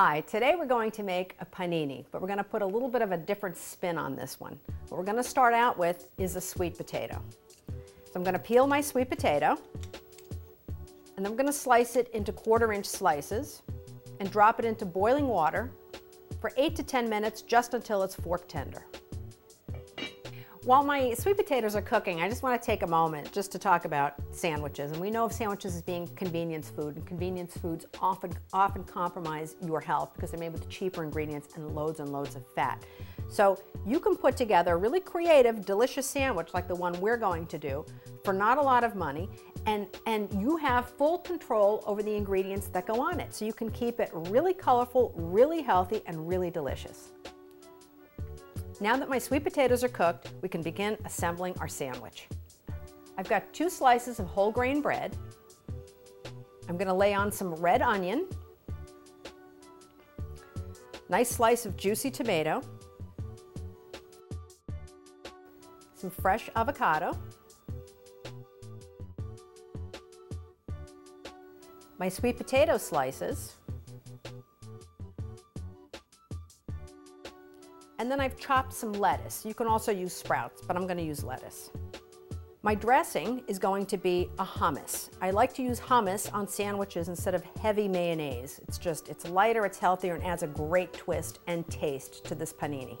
Hi, today we're going to make a panini, but we're going to put a little bit of a different spin on this one. What we're going to start out with is a sweet potato. So I'm going to peel my sweet potato, and I'm going to slice it into quarter inch slices and drop it into boiling water for 8 to 10 minutes just until it's fork tender. While my sweet potatoes are cooking, I just want to take a moment just to talk about sandwiches. And we know of sandwiches as being convenience food, and convenience foods often, often compromise your health because they're made with cheaper ingredients and loads and loads of fat. So you can put together a really creative, delicious sandwich like the one we're going to do for not a lot of money, and, and you have full control over the ingredients that go on it. So you can keep it really colorful, really healthy, and really delicious. Now that my sweet potatoes are cooked, we can begin assembling our sandwich. I've got two slices of whole grain bread. I'm going to lay on some red onion, nice slice of juicy tomato, some fresh avocado, my sweet potato slices, And then I've chopped some lettuce. You can also use sprouts, but I'm gonna use lettuce. My dressing is going to be a hummus. I like to use hummus on sandwiches instead of heavy mayonnaise. It's just, it's lighter, it's healthier, and adds a great twist and taste to this panini.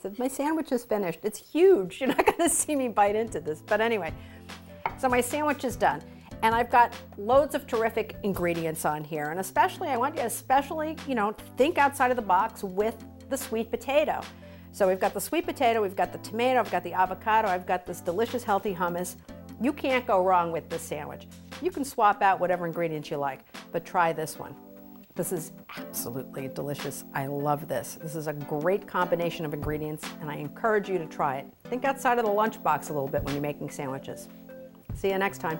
So my sandwich is finished. It's huge. You're not gonna see me bite into this, but anyway. So my sandwich is done. And I've got loads of terrific ingredients on here. And especially, I want you to especially, you know, think outside of the box with the sweet potato. So we've got the sweet potato, we've got the tomato, I've got the avocado, I've got this delicious healthy hummus. You can't go wrong with this sandwich. You can swap out whatever ingredients you like, but try this one. This is absolutely delicious. I love this. This is a great combination of ingredients, and I encourage you to try it. Think outside of the lunchbox a little bit when you're making sandwiches. See you next time.